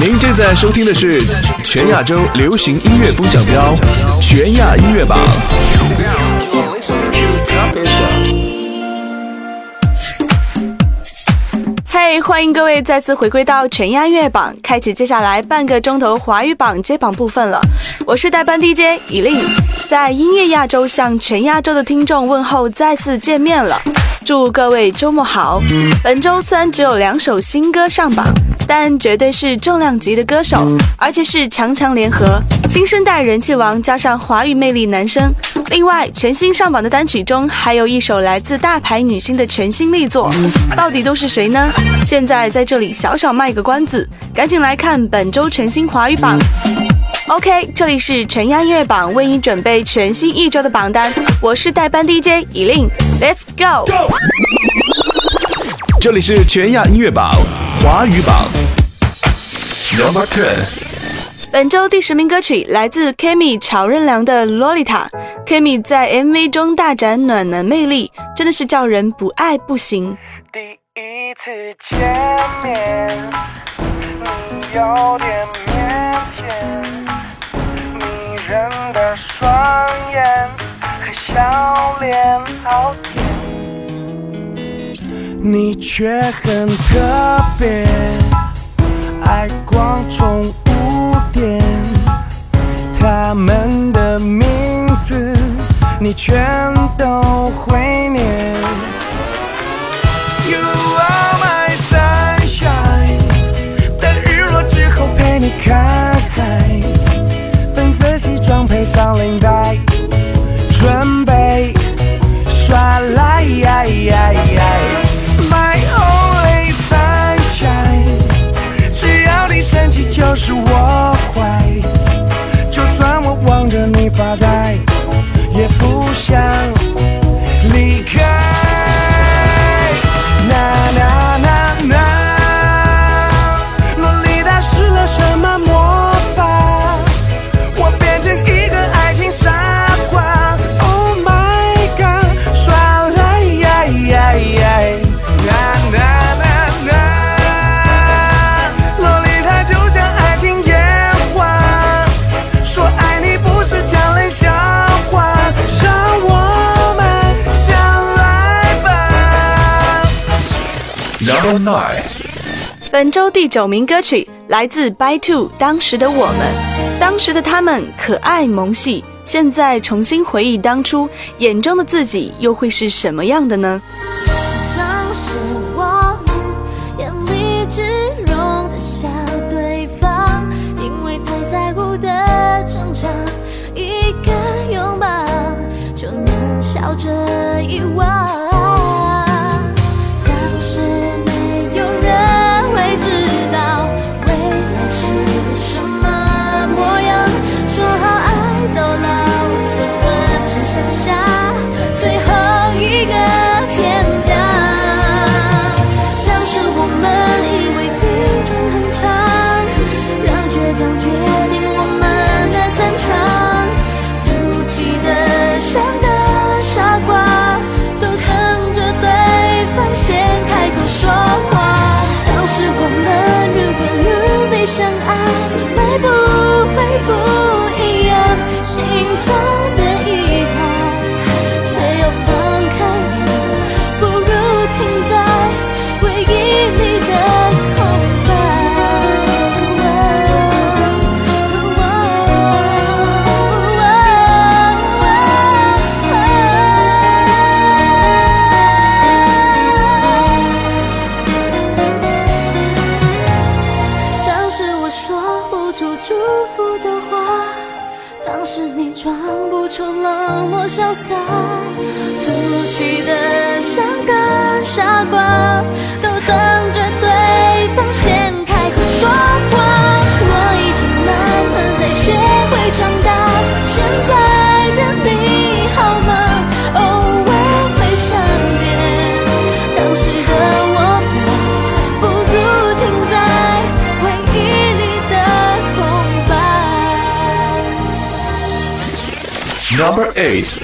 您正在收听的是全亚洲流行音乐风向标全亚音乐榜。嘿，欢迎各位再次回归到全亚乐榜，开启接下来半个钟头华语榜接榜部分了。我是代班 DJ 以令，在音乐亚洲向全亚洲的听众问候，再次见面了。祝各位周末好！本周虽然只有两首新歌上榜，但绝对是重量级的歌手，而且是强强联合，新生代人气王加上华语魅力男生。另外，全新上榜的单曲中还有一首来自大牌女星的全新力作，到底都是谁呢？现在在这里小小卖个关子，赶紧来看本周全新华语榜。OK，这里是全亚音乐榜为你准备全新一周的榜单，我是代班 DJ 以令，Let's go。这里是全亚音乐榜华语榜 Number Ten。本周第十名歌曲来自 Kimi 乔任梁的《洛丽塔》，Kimi 在 MV 中大展暖男魅力，真的是叫人不爱不行。第一次见面，你有点腼腆。的双眼和笑脸好甜，你却很特别，爱光宠污点，他们的名字你全都会念。发呆，也不想本周第九名歌曲来自 By Two，当时的我们，当时的他们可爱萌系，现在重新回忆当初，眼中的自己又会是什么样的呢？一个拥抱就能笑着遗忘。Number eight.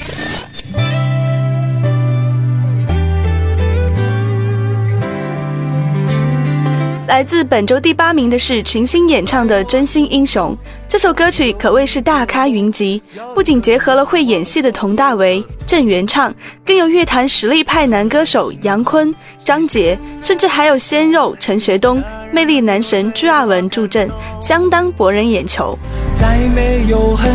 来自本周第八名的是群星演唱的《真心英雄》。这首歌曲可谓是大咖云集，不仅结合了会演戏的佟大为、郑元畅，更有乐坛实力派男歌手杨坤、张杰，甚至还有鲜肉陈学冬、魅力男神朱亚文助阵，相当博人眼球。再没有恨，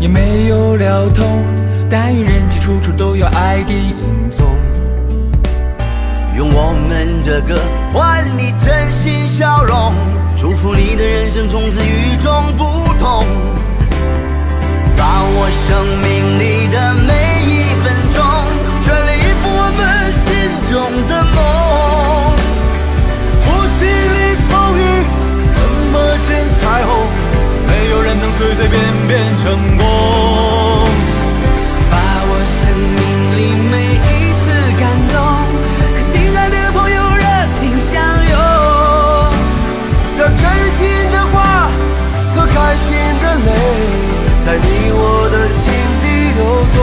也没有了痛，但愿人间处处都有爱的影踪。用我们的歌换你真心笑容，祝福你的人生从此与众不同。把握生命里的每便便成功。把我生命里每一次感动，和心爱的朋友热情相拥。让真心的话和开心的泪，在你我的心底流动。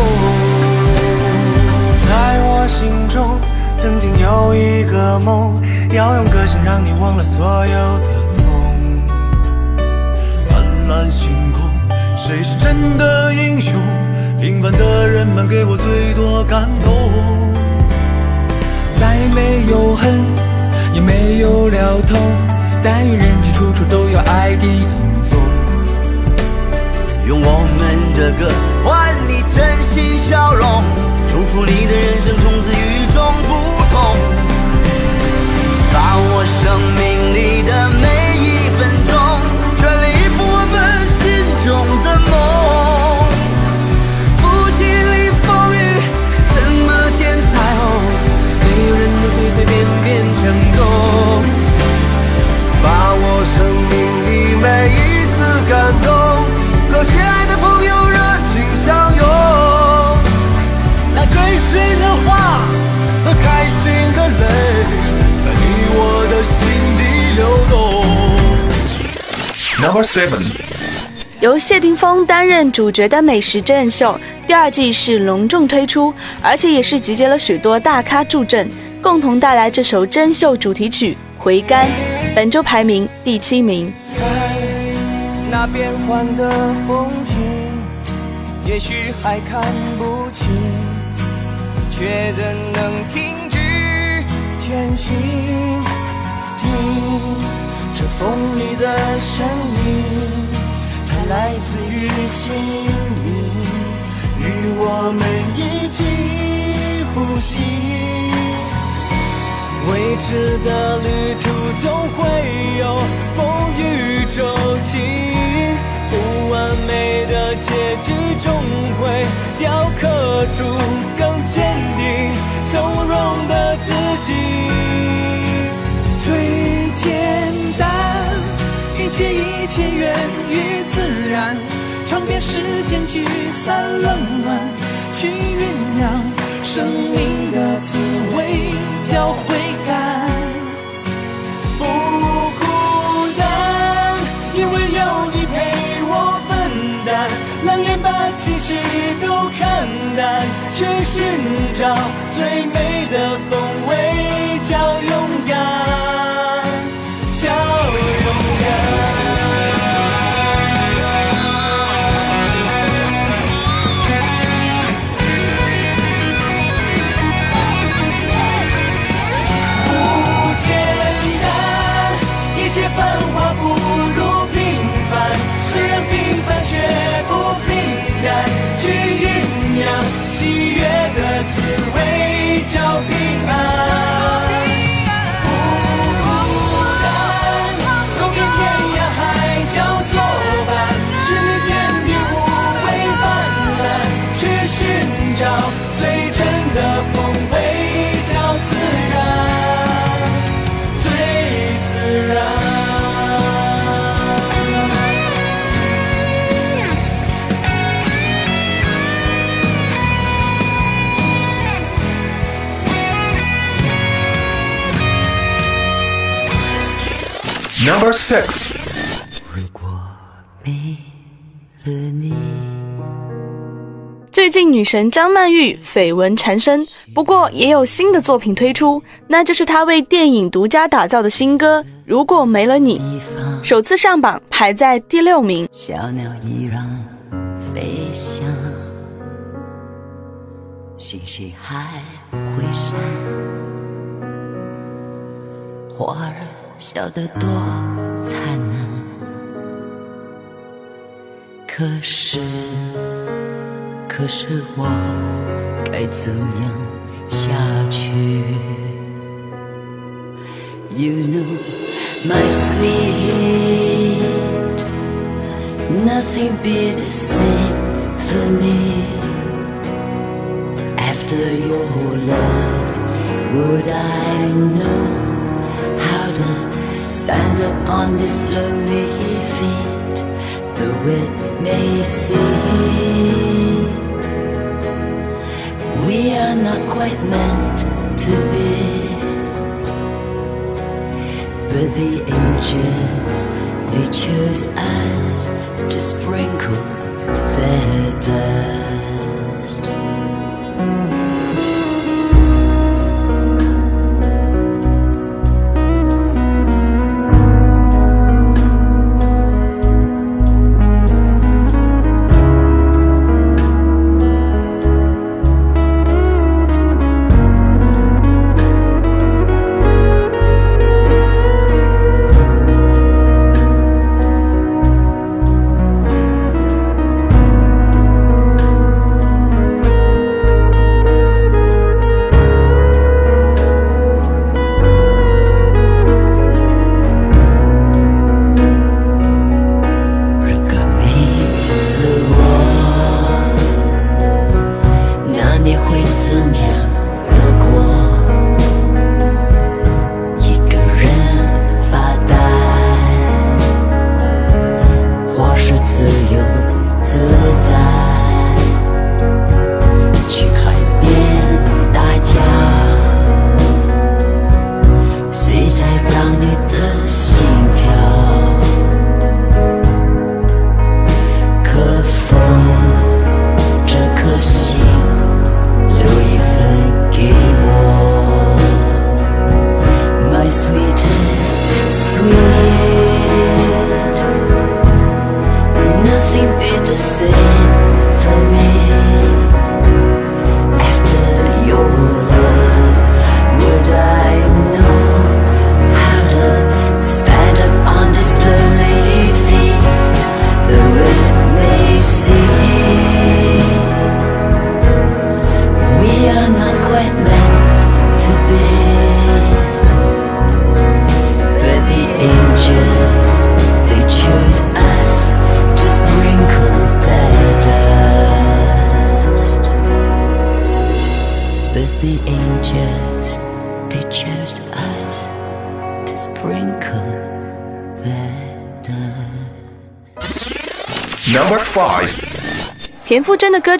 在我心中，曾经有一个梦，要用歌声让你忘了所有的痛。灿烂星空，谁是真的英雄？平凡的人们给我最多感动。再没有恨，也没有了痛，但愿人间处处都有爱的影踪。用我们的歌换你真心笑容，祝福你的人生从此与众不同。把我生命心爱的朋友热情相拥。那真心的话和开心的泪，在你我的心底流动。Number seven，由谢霆锋担任主角的美食真人秀第二季是隆重推出，而且也是集结了许多大咖助阵，共同带来这首真秀主题曲《回甘》，本周排名第七名。那变幻的风景，也许还看不清，却怎能停止前行？听这风里的声音，它来自于心灵，与我们一起呼吸。未知的旅途总会有风雨骤晴，不完美的结局终会雕刻出更坚定、从容的自己。最简单，一切一切源于自然，尝遍世间聚散冷暖，去酝酿生命的滋味，叫回甘。不孤单，因为有你陪我分担，冷眼把情绪都看淡，去寻找最美的风味，叫勇敢，寻找最真的风味，叫自然，最自然。Number six，近女神张曼玉绯闻缠身，不过也有新的作品推出，那就是她为电影独家打造的新歌《如果没了你》，首次上榜排在第六名。小鸟依然飞翔，星星还会闪，花儿笑得多灿烂。可是，可是我该怎样下去？You know, my sweet, nothing be the same for me. After your love, would I know how to stand up on this lonely feet? The wind may see we are not quite meant to be, but the angels they chose us to sprinkle their dust.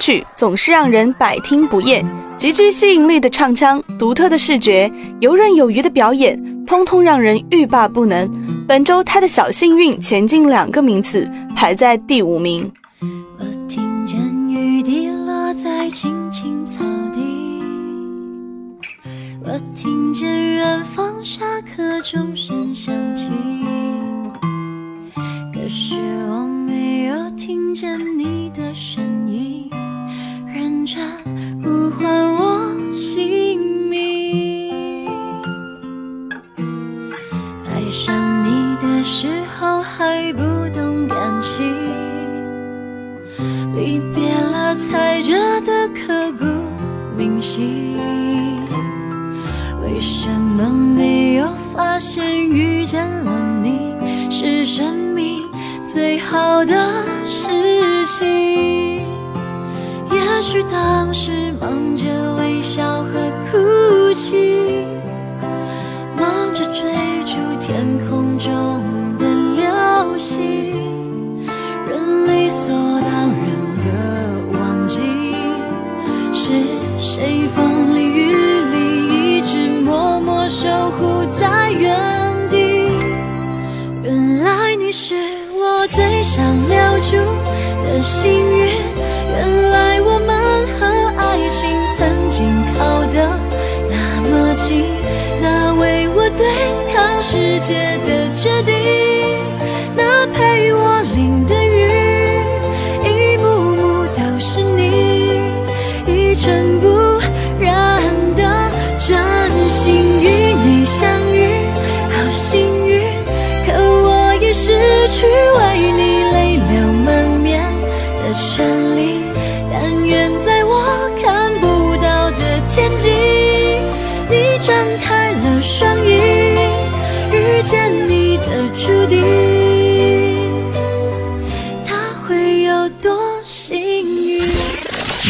曲总是让人百听不厌，极具吸引力的唱腔、独特的视觉、游刃有余的表演，通通让人欲罢不能。本周他的小幸运前进两个名次，排在第五名。我听见雨滴落在青青草地，我听见远方下课钟声响起，可是我没有听见你的声音，认真呼唤我姓名。爱上你的时候还不懂感情。离别了才觉得刻骨铭心，为什么没有发现遇见了你是生命最好的事情？也许当时忙着微笑和哭泣，世界的决定，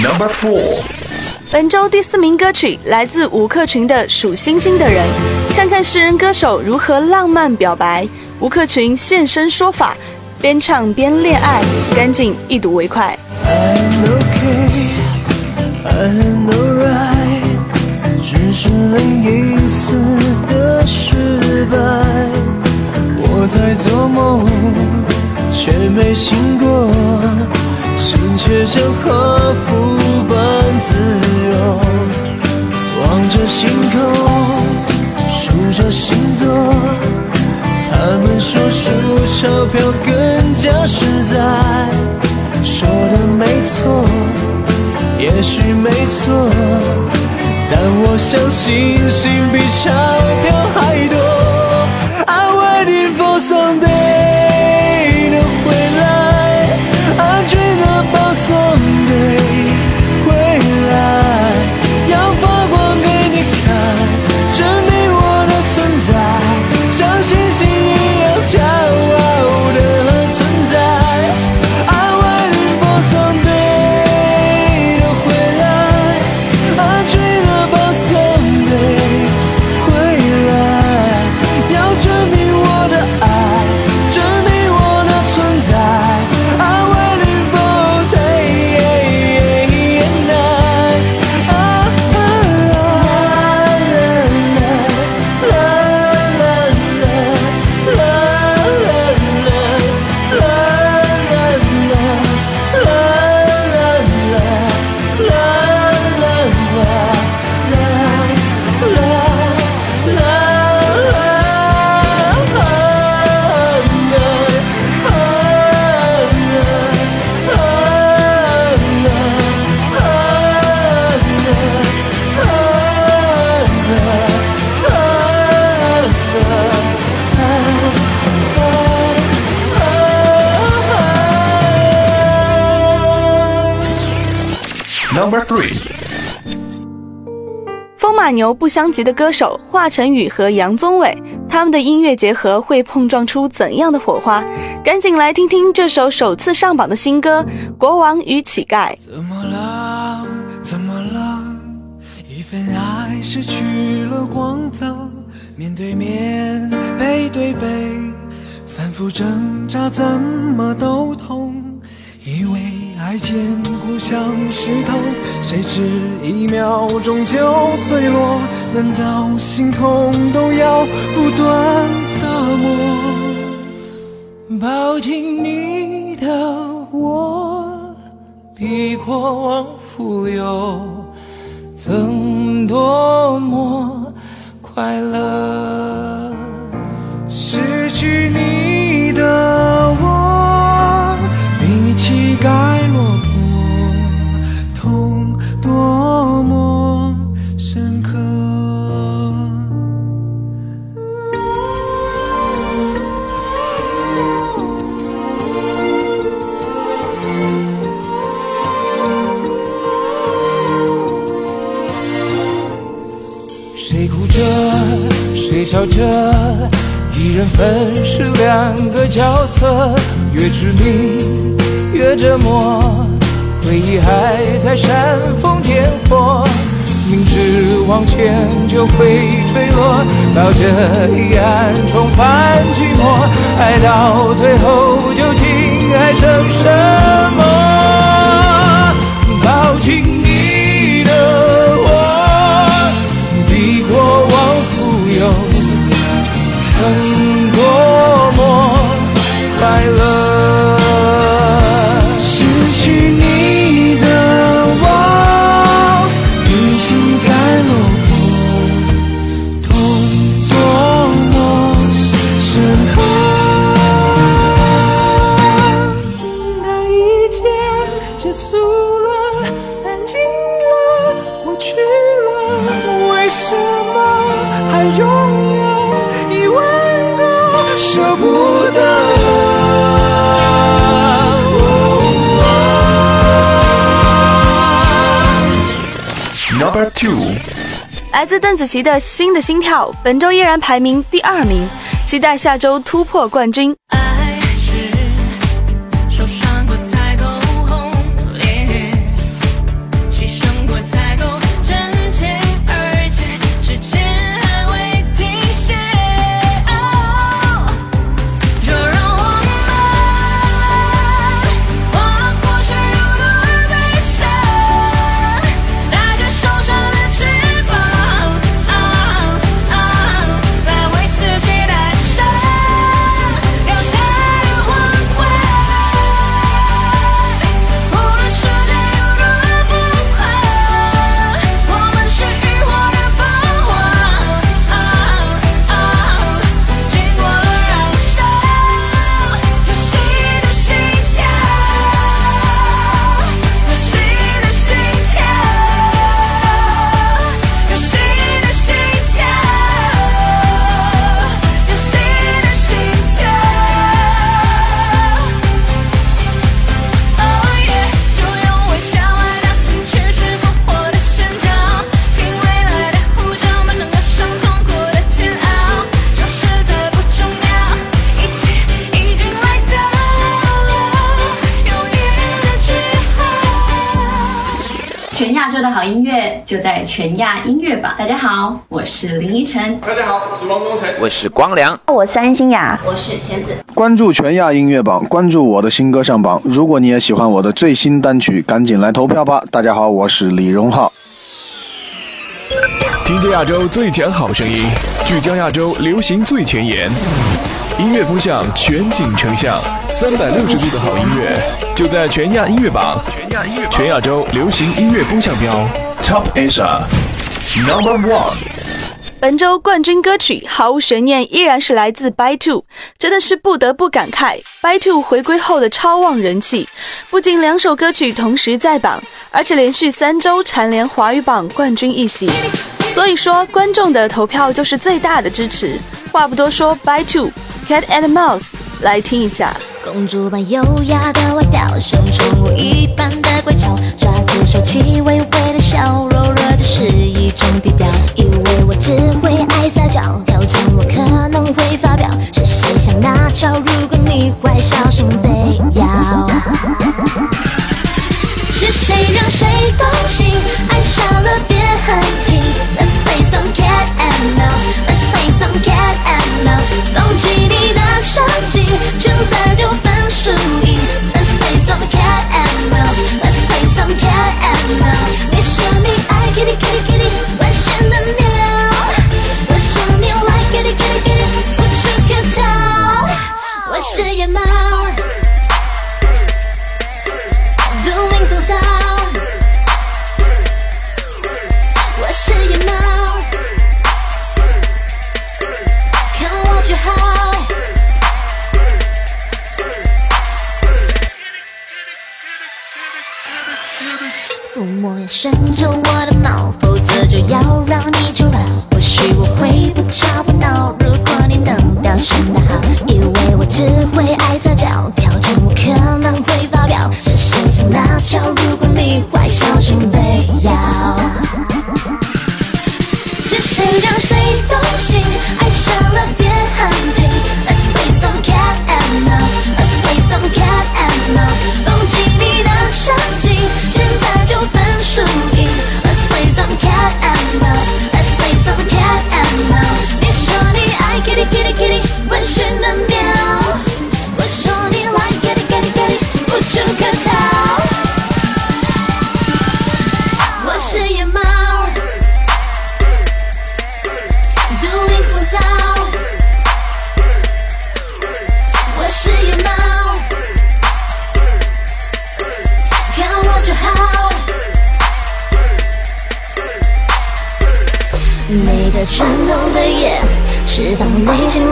Number four，本周第四名歌曲来自吴克群的《数星星的人》，看看诗人歌手如何浪漫表白。吴克群现身说法，边唱边恋爱，赶紧一睹为快。I'm okay, I'm alright，只是另一次的失败。我在做梦，却没醒过，心却像和浮般自由。望着星空，数着星座，他们说数钞票更加实在。说的没错，也许没错，但我相信星比钞票还多。牛不相及的歌手华晨宇和杨宗纬，他们的音乐结合会碰撞出怎样的火花？赶紧来听听这首首次上榜的新歌《国王与乞丐》。怎么了？怎么了？一份爱失去了光泽，面对面，背对背，反复挣扎，怎么都。爱坚固像石头，谁知一秒钟就碎落。难道心痛都要不断打磨？抱紧你的我，比过往富有，曾多么快乐。失去你越致命越折磨，回忆还在煽风点火，明知往前就会坠落，抱着遗憾重返寂寞，爱到最后究竟爱成什么？抱紧你的我，比过往富有，曾多么快乐。来自邓紫棋的《新的心跳》，本周依然排名第二名，期待下周突破冠军。全亚洲的好音乐就在全亚音乐榜。大家好，我是林依晨，大家好我是汪东城，我是光良，我是安心雅，我是弦子。关注全亚音乐榜，关注我的新歌上榜。如果你也喜欢我的最新单曲，赶紧来投票吧！大家好，我是李荣浩。听见亚洲最强好声音，聚焦亚洲流行最前沿，音乐风向全景成像，三百六十度的好音乐就在全亚音乐榜，全亚音乐，全亚洲流行音乐风向标 Top Asia Number One。本周冠军歌曲毫无悬念，依然是来自 By Two，真的是不得不感慨 By Two 回归后的超旺人气，不仅两首歌曲同时在榜，而且连续三周蝉联华语榜冠军一席。所以说，观众的投票就是最大的支持。话不多说，By Two Cat and Mouse，来听一下。公主般优雅的外表，像宠物一般的乖巧，抓着手气微微的笑，柔弱就是一种低调。以为我只会爱撒娇，挑战我可能会发飙，是谁想拿翘？如果你坏，小心被咬。是谁让谁动心？爱上了别喊停。Let's play some cat and mouse. Let's play some cat and mouse. 放弃你的手机，现在就分输赢。Let's play some cat and mouse. Let's play some cat and mouse. 你说你爱 kitty kitty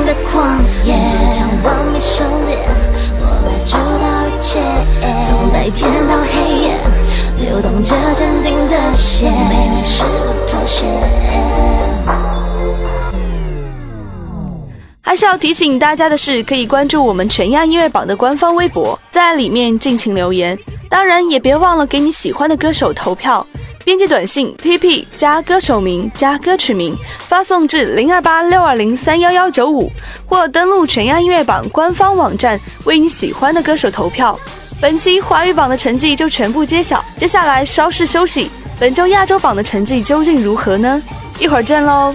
的狂野，这场完美狩猎，我来主导一切，从白天到黑夜，流动着坚定的血，没你是不妥协。还是要提醒大家的是，可以关注我们全亚音乐榜的官方微博，在里面尽情留言。当然，也别忘了给你喜欢的歌手投票。编辑短信 TP 加歌手名加歌曲名，发送至零二八六二零三幺幺九五，或登录全亚音乐榜官方网站为你喜欢的歌手投票。本期华语榜的成绩就全部揭晓，接下来稍事休息。本周亚洲榜的成绩究竟如何呢？一会儿见喽。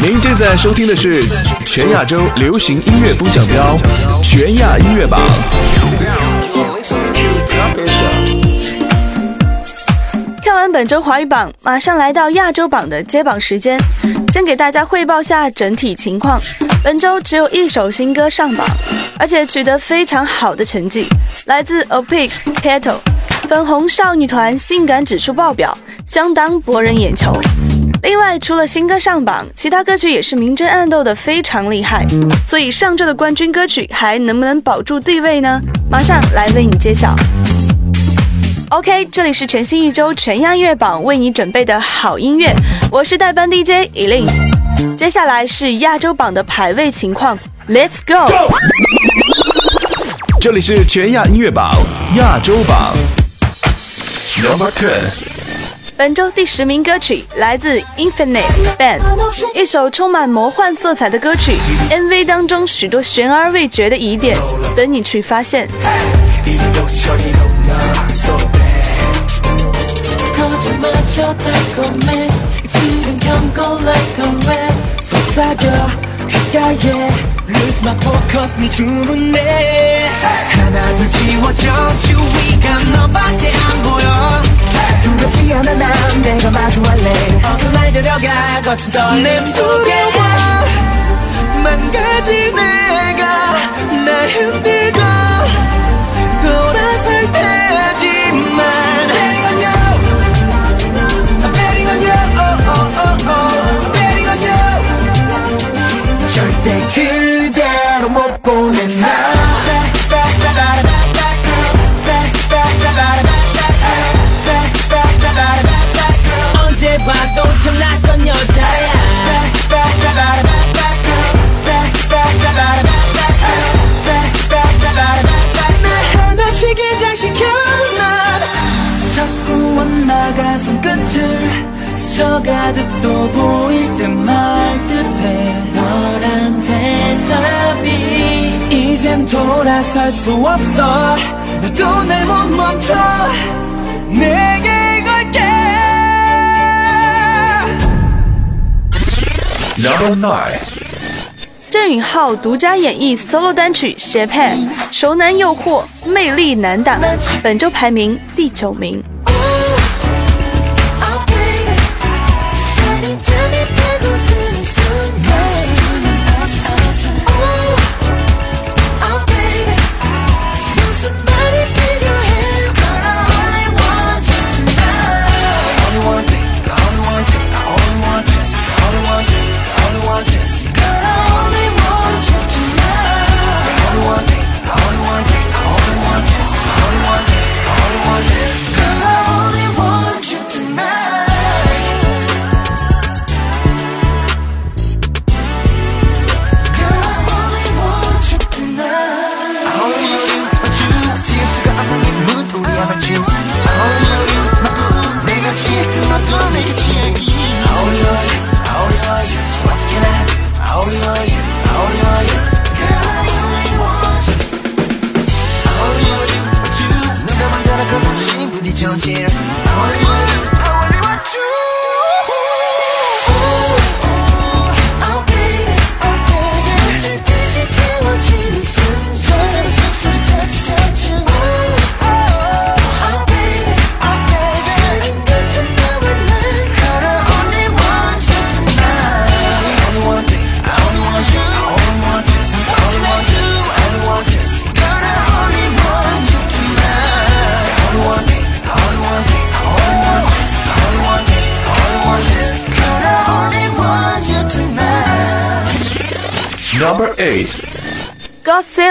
您正在收听的是全亚洲流行音乐风向标——全亚音乐榜。看完本周华语榜，马上来到亚洲榜的揭榜时间。先给大家汇报下整体情况：本周只有一首新歌上榜，而且取得非常好的成绩，来自 o p i c Petal，粉红少女团性感指数爆表，相当博人眼球。另外，除了新歌上榜，其他歌曲也是明争暗斗的非常厉害。所以上周的冠军歌曲还能不能保住地位呢？马上来为你揭晓。OK，这里是全新一周全亚音乐榜为你准备的好音乐，我是代班 DJ 依琳。接下来是亚洲榜的排位情况，Let's go。这里是全亚音乐榜亚洲榜，Number Ten。本周第十名歌曲来自 Infinite Band，一首充满魔幻色彩的歌曲。MV 当中许多悬而未决的疑点，等你去发现。두렵지 않아 난 내가 마주할래 어서날데려가거친떨림두려워 망가질 내가 날 흔들고 살수없어나도날못멈춰내게걸게 Number nine，郑允浩独家演绎 solo 单曲《斜配》，熟男诱惑，魅力难挡，本周排名第九名。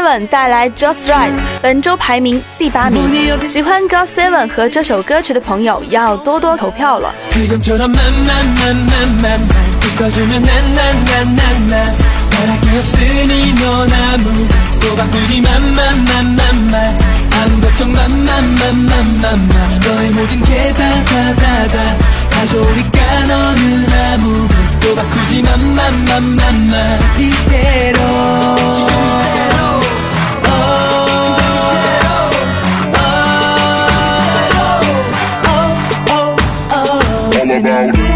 Seven 带来 Just Right，本周排名第八名。喜欢 God Seven 和这首歌曲的朋友要多多投票了。 지금처럼 만만만만만만 웃어주면 난난난난난 바랄게 없으니 넌 아무것도 바꾸지 만만만만만 아무 걱 All about it.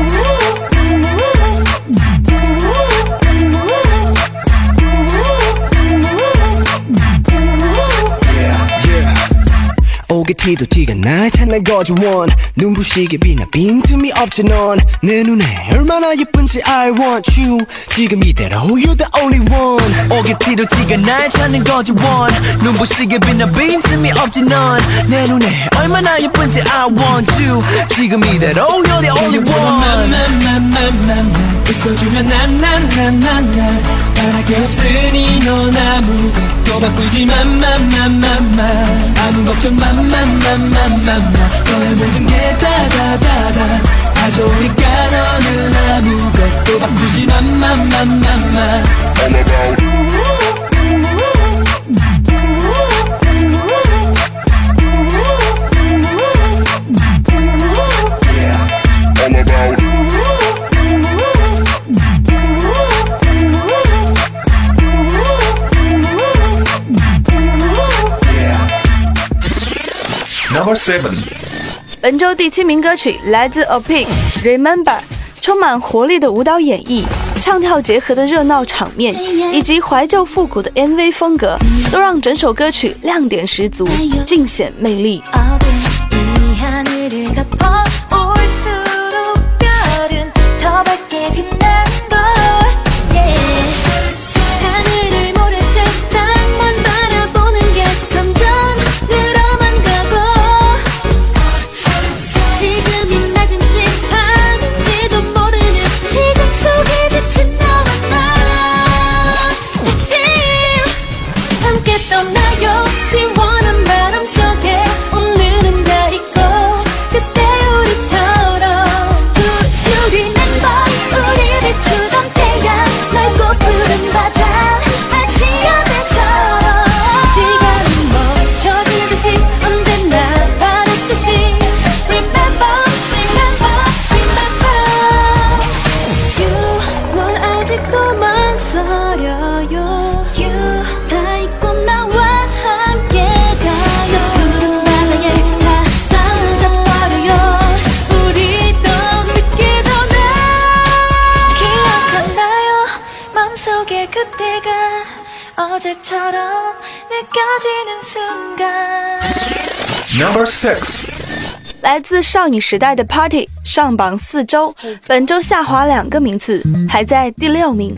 티도 티가 나 찬날 거지 원 눈부시게 빛나 빈틈이 없지 넌 내 눈에 얼마나 예쁜지 I want you. 지금 이대로 You're the only one. 오게 티도 티가 날 찾는 거지 원 눈부시게 빛나 빈틈이 없지 넌 내 눈에 얼마나 예쁜지 I want you. 지금 이대로 You're the only one. 웃어주면 난난난난난. 바랄게 없으니 넌 아무것도 바꾸지 만만만만만 아무 걱정 만 만만만만만 너의 모든 게 다다다다 다 좋으니까 너는 아무것도 바꾸지 만만만만만 All about it. All about Number seven. 本周第七名歌曲来自 A Pink，《Remember 充满活力的舞蹈演绎，唱跳结合的热闹场面，以及怀旧复古的 MV 风格，都让整首歌曲亮点十足，尽显魅力。少女时代的 party 上榜四周本周下滑两个名次排在第六名。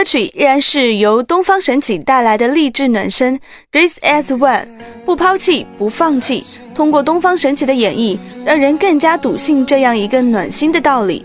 歌曲依然是由东方神起带来的励志暖身 Race as one，不抛弃，不放弃。通过东方神起的演绎，让人更加笃信这样一个暖心的道理。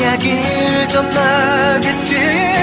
이야기를 전하겠지.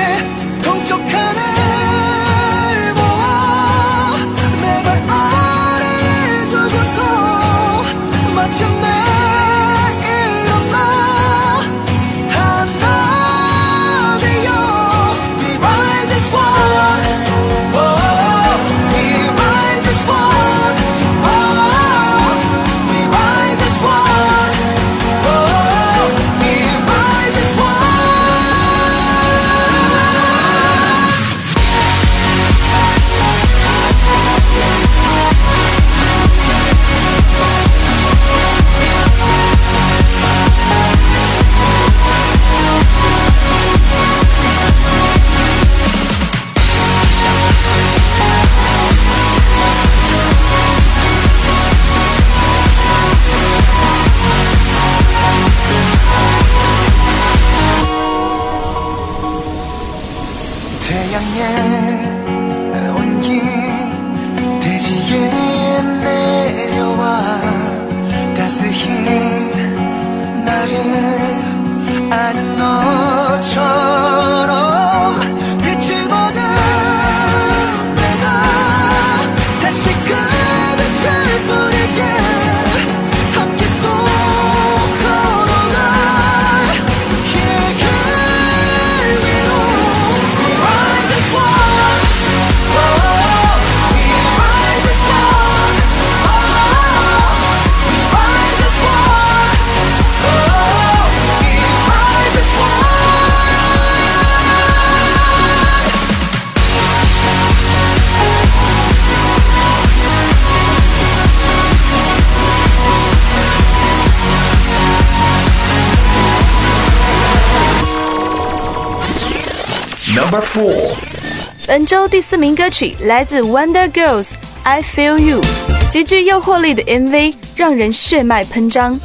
本周第四名歌曲来自 wonder girls i feel you 极具诱惑力的 mv 让人血脉喷张。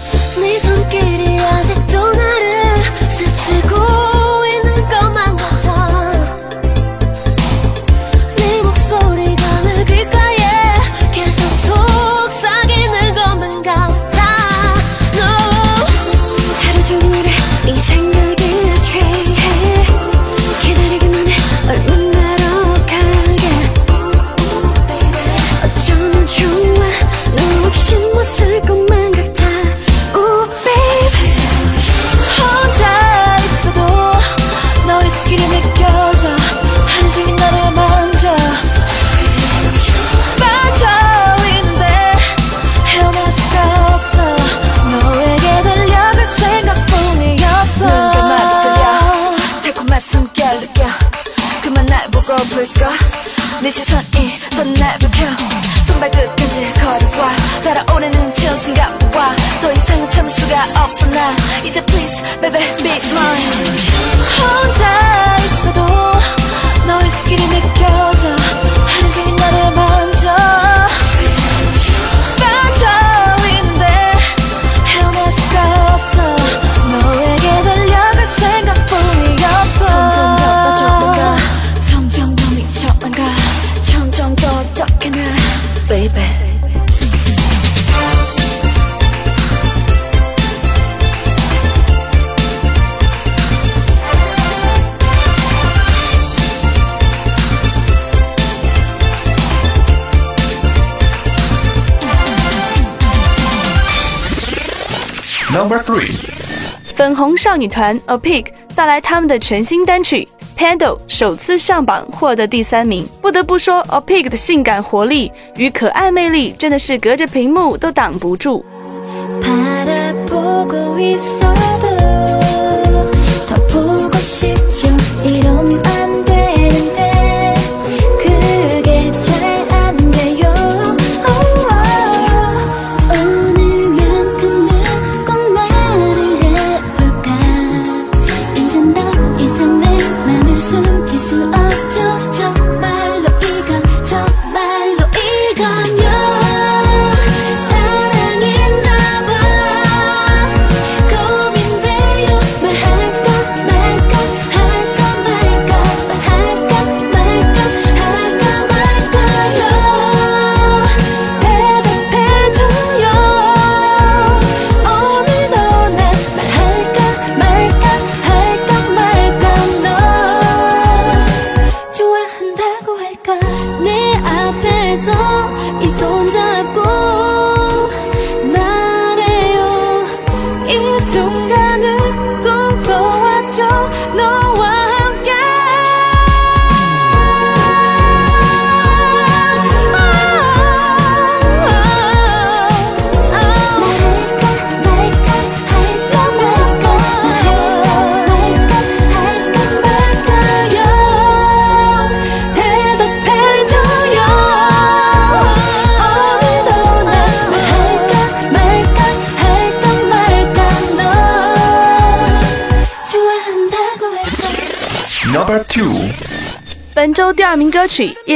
少女团 opic 带来他们的全新单曲 pando 首次上榜获得第三名。不得不说 opic 的性感活力与可爱魅力真的是隔着屏幕都挡不住。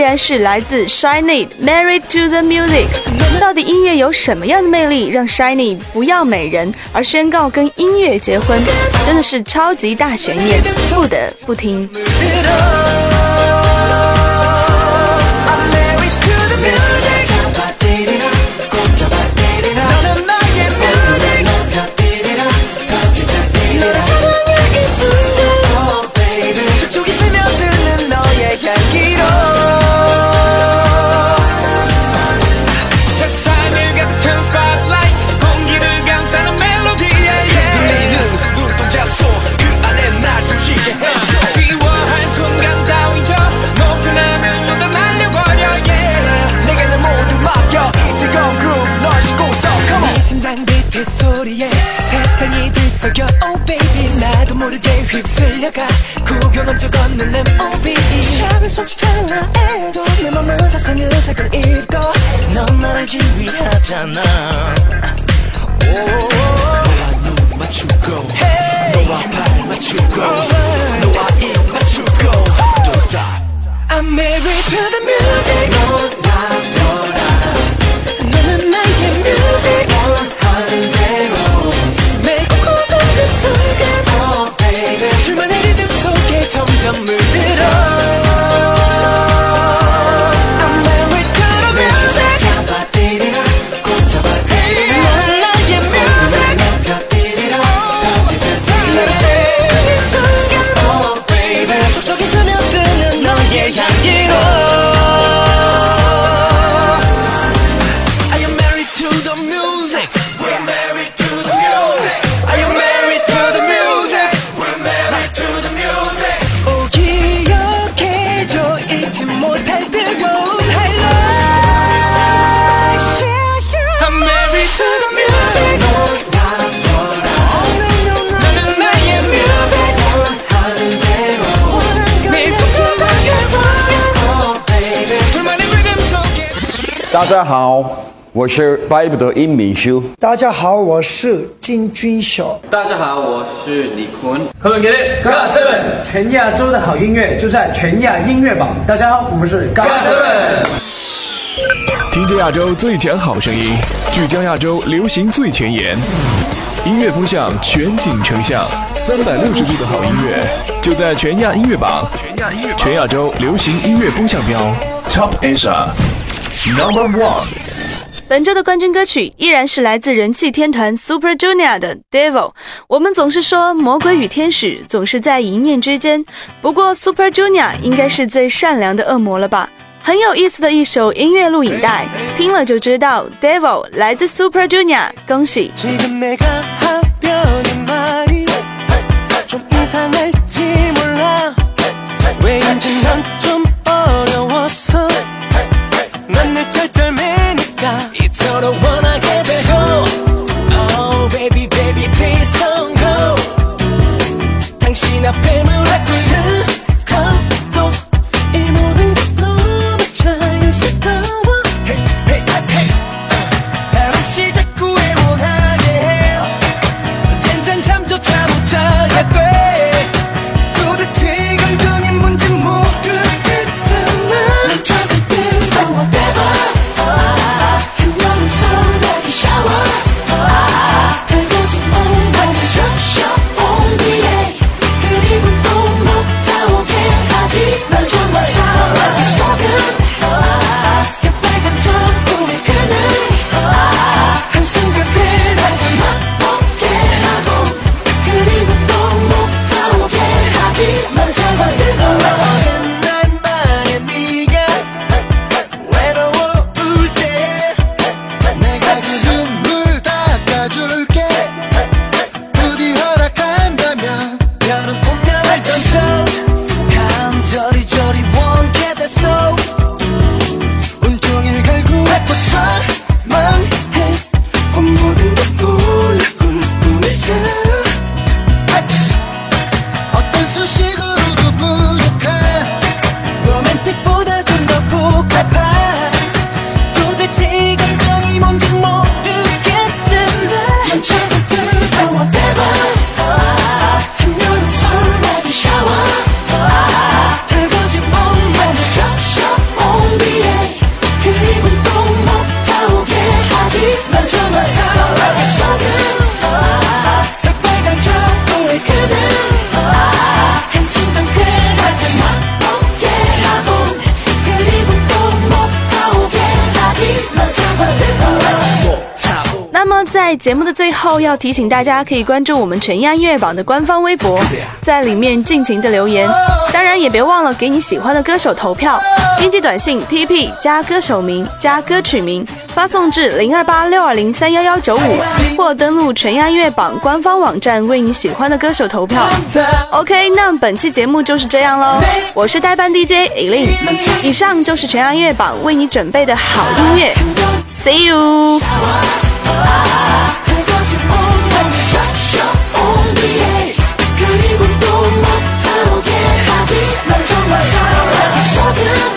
然是来自 Shiny Married to the Music。到底音乐有什么样的魅力，让 Shiny 不要美人而宣告跟音乐结婚？真的是超级大悬念，不得不听。 휩쓸려가. 구경한 적 없는 MOB 작은 손짓 하나에도 내 맘은 세상의 색을 입고 넌 나를 지휘하잖아. 너와 눈 맞추고. 너와 발 맞추고. 너와 입 맞추고. Don't stop. I'm married to the music jump. 家好，我是巴不得殷敏修。大家好，我是金军晓。大家好，我是李坤。他们给力 g o Seven，全亚洲的好音乐就在全亚音乐榜。大家好，我们是 o Seven。听见亚洲最强好声音，聚焦亚洲流行最前沿，音乐风向全景成像，三百六十度的好音乐就在全亚音乐榜。全亚洲流行音乐风向标 Top Asia Number One。本周的冠军歌曲依然是来自人气天团 Super Junior 的《Devil》。我们总是说魔鬼与天使总是在一念之间，不过 Super Junior 应该是最善良的恶魔了吧？很有意思的一首音乐录影带，听了就知道《Devil》来自 Super Junior，恭喜！在节目的最后，要提醒大家可以关注我们全亚音乐榜的官方微博，在里面尽情的留言。当然也别忘了给你喜欢的歌手投票，编辑短信 TP 加歌手名加歌曲名，发送至零二八六二零三幺幺九五，或登录全亚音乐榜官方网站为你喜欢的歌手投票。OK，那本期节目就是这样喽，我是代班 DJ Elin，以上就是全亚音乐榜为你准备的好音乐，See you。 그리고 또 못하게 하지 널 정말 사랑해